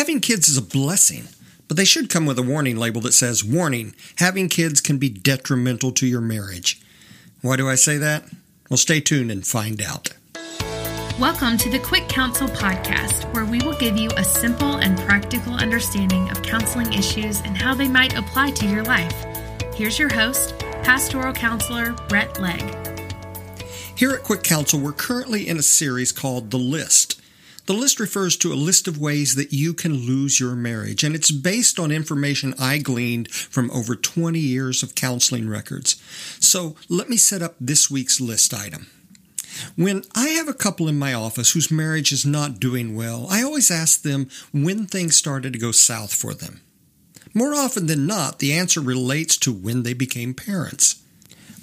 Having kids is a blessing, but they should come with a warning label that says, Warning, having kids can be detrimental to your marriage. Why do I say that? Well, stay tuned and find out. Welcome to the Quick Counsel Podcast, where we will give you a simple and practical understanding of counseling issues and how they might apply to your life. Here's your host, Pastoral Counselor Brett Legg. Here at Quick Counsel, we're currently in a series called The List. The list refers to a list of ways that you can lose your marriage, and it's based on information I gleaned from over 20 years of counseling records. So let me set up this week's list item. When I have a couple in my office whose marriage is not doing well, I always ask them when things started to go south for them. More often than not, the answer relates to when they became parents.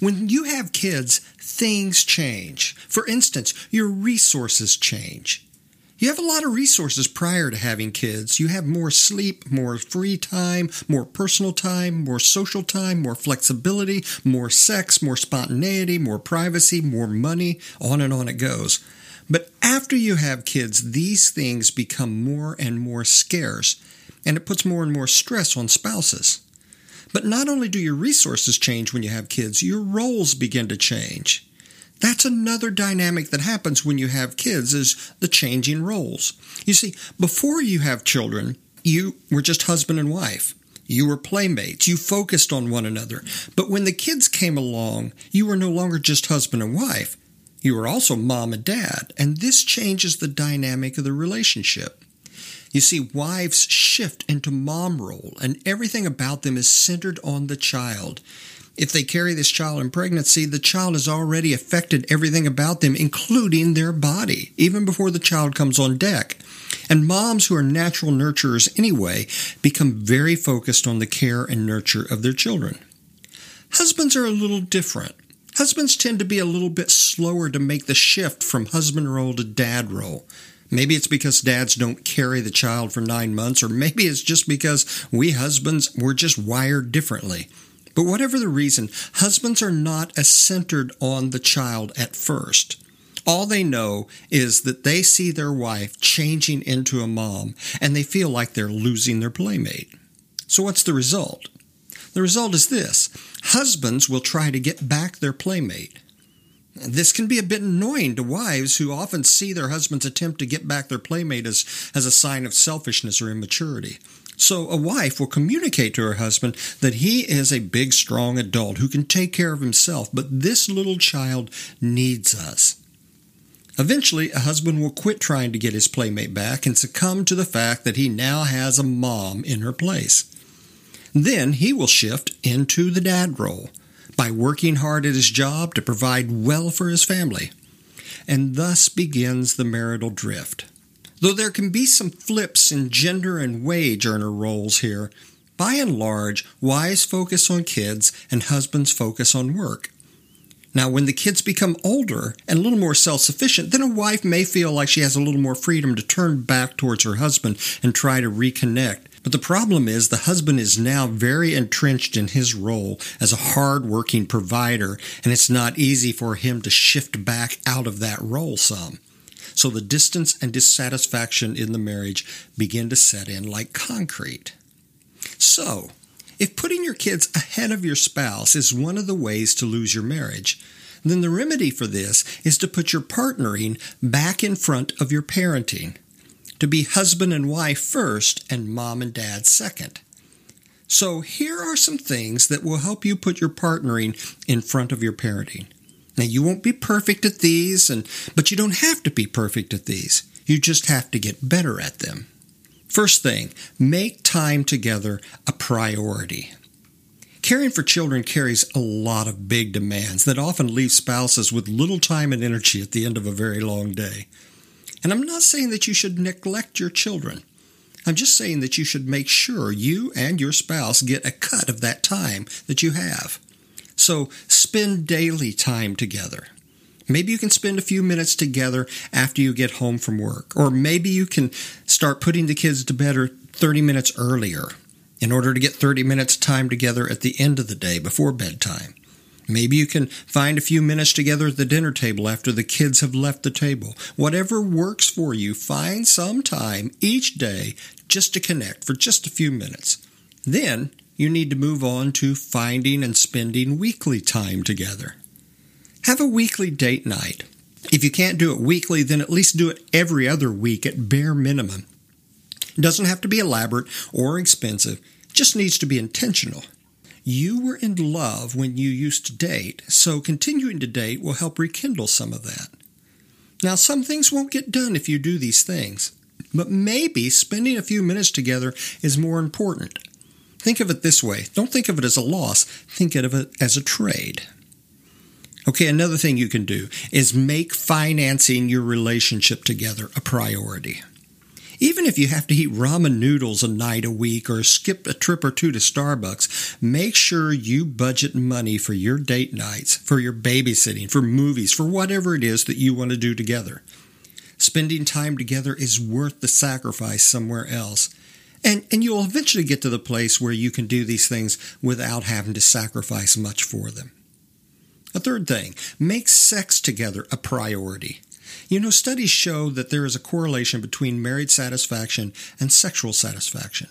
When you have kids, things change. For instance, your resources change. You have a lot of resources prior to having kids. You have more sleep, more free time, more personal time, more social time, more flexibility, more sex, more spontaneity, more privacy, more money, on and on it goes. But after you have kids, these things become more and more scarce, and it puts more and more stress on spouses. But not only do your resources change when you have kids, your roles begin to change. That's another dynamic that happens when you have kids is the changing roles. You see, before you have children, you were just husband and wife. You were playmates. You focused on one another. But when the kids came along, you were no longer just husband and wife. You were also mom and dad. And this changes the dynamic of the relationship. You see, wives shift into mom role, and everything about them is centered on the child. If they carry this child in pregnancy, the child has already affected everything about them, including their body, even before the child comes on deck. And moms who are natural nurturers anyway become very focused on the care and nurture of their children. Husbands are a little different. Husbands tend to be a little bit slower to make the shift from husband role to dad role. Maybe it's because dads don't carry the child for nine months, or maybe it's just because we husbands were just wired differently. But whatever the reason, husbands are not as centered on the child at first. All they know is that they see their wife changing into a mom and they feel like they're losing their playmate. So, what's the result? The result is this husbands will try to get back their playmate. This can be a bit annoying to wives who often see their husbands attempt to get back their playmate as, as a sign of selfishness or immaturity. So a wife will communicate to her husband that he is a big, strong adult who can take care of himself, but this little child needs us. Eventually, a husband will quit trying to get his playmate back and succumb to the fact that he now has a mom in her place. Then he will shift into the dad role by working hard at his job to provide well for his family. And thus begins the marital drift. Though there can be some flips in gender and wage earner roles here, by and large, wives focus on kids and husbands focus on work. Now, when the kids become older and a little more self sufficient, then a wife may feel like she has a little more freedom to turn back towards her husband and try to reconnect. But the problem is the husband is now very entrenched in his role as a hard working provider, and it's not easy for him to shift back out of that role some. So the distance and dissatisfaction in the marriage begin to set in like concrete. So, if putting your kids ahead of your spouse is one of the ways to lose your marriage, then the remedy for this is to put your partnering back in front of your parenting, to be husband and wife first and mom and dad second. So, here are some things that will help you put your partnering in front of your parenting. Now you won't be perfect at these and but you don't have to be perfect at these. You just have to get better at them. First thing, make time together a priority. Caring for children carries a lot of big demands that often leave spouses with little time and energy at the end of a very long day. And I'm not saying that you should neglect your children. I'm just saying that you should make sure you and your spouse get a cut of that time that you have. So spend daily time together. Maybe you can spend a few minutes together after you get home from work. Or maybe you can start putting the kids to bed 30 minutes earlier in order to get 30 minutes time together at the end of the day before bedtime. Maybe you can find a few minutes together at the dinner table after the kids have left the table. Whatever works for you, find some time each day just to connect for just a few minutes. Then you need to move on to finding and spending weekly time together. Have a weekly date night. If you can't do it weekly, then at least do it every other week at bare minimum. It doesn't have to be elaborate or expensive, it just needs to be intentional. You were in love when you used to date, so continuing to date will help rekindle some of that. Now, some things won't get done if you do these things, but maybe spending a few minutes together is more important. Think of it this way don't think of it as a loss, think of it as a trade. Okay, another thing you can do is make financing your relationship together a priority. Even if you have to eat ramen noodles a night a week or skip a trip or two to Starbucks, make sure you budget money for your date nights, for your babysitting, for movies, for whatever it is that you want to do together. Spending time together is worth the sacrifice somewhere else. And, and you'll eventually get to the place where you can do these things without having to sacrifice much for them. A third thing, make sex together a priority. You know, studies show that there is a correlation between married satisfaction and sexual satisfaction.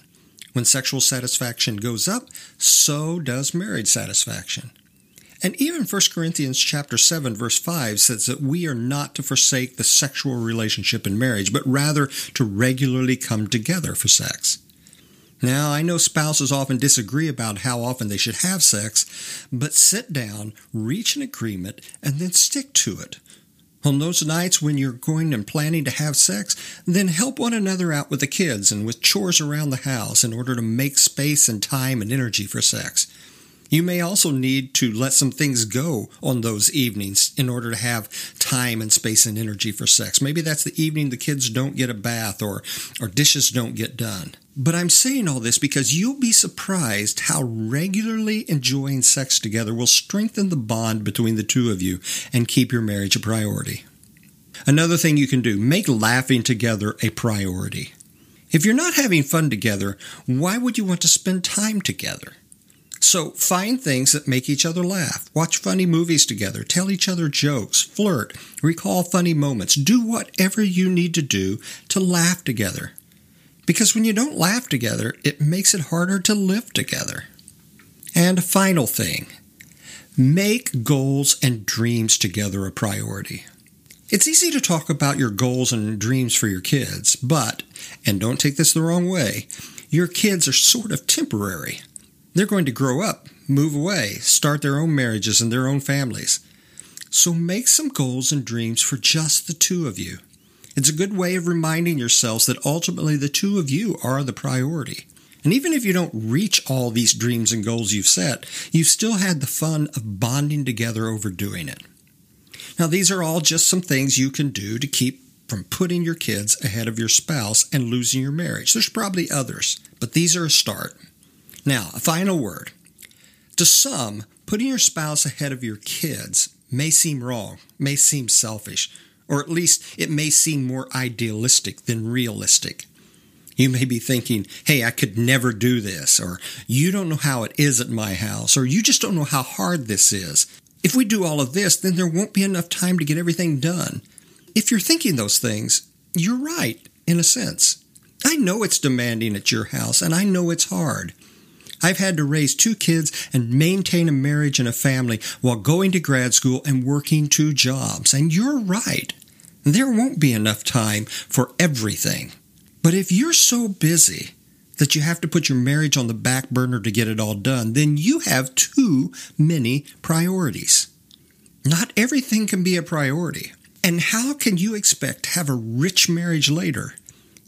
When sexual satisfaction goes up, so does married satisfaction. And even 1 Corinthians chapter 7 verse 5 says that we are not to forsake the sexual relationship in marriage, but rather to regularly come together for sex. Now, I know spouses often disagree about how often they should have sex, but sit down, reach an agreement, and then stick to it. On those nights when you're going and planning to have sex, then help one another out with the kids and with chores around the house in order to make space and time and energy for sex. You may also need to let some things go on those evenings in order to have time and space and energy for sex. Maybe that's the evening the kids don't get a bath or, or dishes don't get done. But I'm saying all this because you'll be surprised how regularly enjoying sex together will strengthen the bond between the two of you and keep your marriage a priority. Another thing you can do, make laughing together a priority. If you're not having fun together, why would you want to spend time together? So find things that make each other laugh. Watch funny movies together. Tell each other jokes. Flirt. Recall funny moments. Do whatever you need to do to laugh together. Because when you don't laugh together, it makes it harder to live together. And final thing make goals and dreams together a priority. It's easy to talk about your goals and dreams for your kids, but, and don't take this the wrong way, your kids are sort of temporary. They're going to grow up, move away, start their own marriages and their own families. So make some goals and dreams for just the two of you. It's a good way of reminding yourselves that ultimately the two of you are the priority. And even if you don't reach all these dreams and goals you've set, you've still had the fun of bonding together over doing it. Now, these are all just some things you can do to keep from putting your kids ahead of your spouse and losing your marriage. There's probably others, but these are a start. Now, a final word. To some, putting your spouse ahead of your kids may seem wrong, may seem selfish, or at least it may seem more idealistic than realistic. You may be thinking, hey, I could never do this, or you don't know how it is at my house, or you just don't know how hard this is. If we do all of this, then there won't be enough time to get everything done. If you're thinking those things, you're right, in a sense. I know it's demanding at your house, and I know it's hard. I've had to raise two kids and maintain a marriage and a family while going to grad school and working two jobs. And you're right. There won't be enough time for everything. But if you're so busy that you have to put your marriage on the back burner to get it all done, then you have too many priorities. Not everything can be a priority. And how can you expect to have a rich marriage later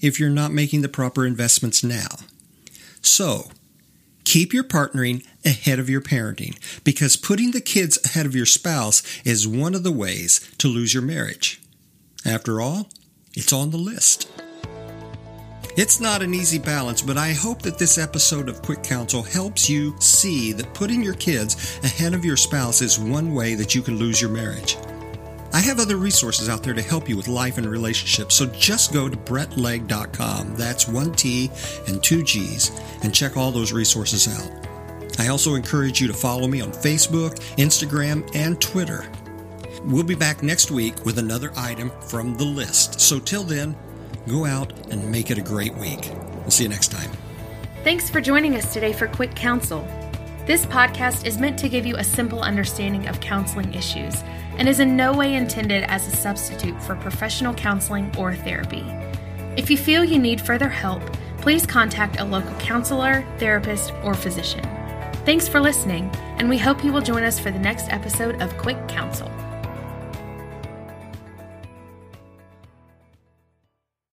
if you're not making the proper investments now? So, Keep your partnering ahead of your parenting because putting the kids ahead of your spouse is one of the ways to lose your marriage. After all, it's on the list. It's not an easy balance, but I hope that this episode of Quick Counsel helps you see that putting your kids ahead of your spouse is one way that you can lose your marriage. I have other resources out there to help you with life and relationships, so just go to brettlegg.com. That's one T and two G's, and check all those resources out. I also encourage you to follow me on Facebook, Instagram, and Twitter. We'll be back next week with another item from the list. So till then, go out and make it a great week. We'll see you next time. Thanks for joining us today for Quick Counsel. This podcast is meant to give you a simple understanding of counseling issues and is in no way intended as a substitute for professional counseling or therapy. If you feel you need further help, please contact a local counselor, therapist, or physician. Thanks for listening, and we hope you will join us for the next episode of Quick Counsel.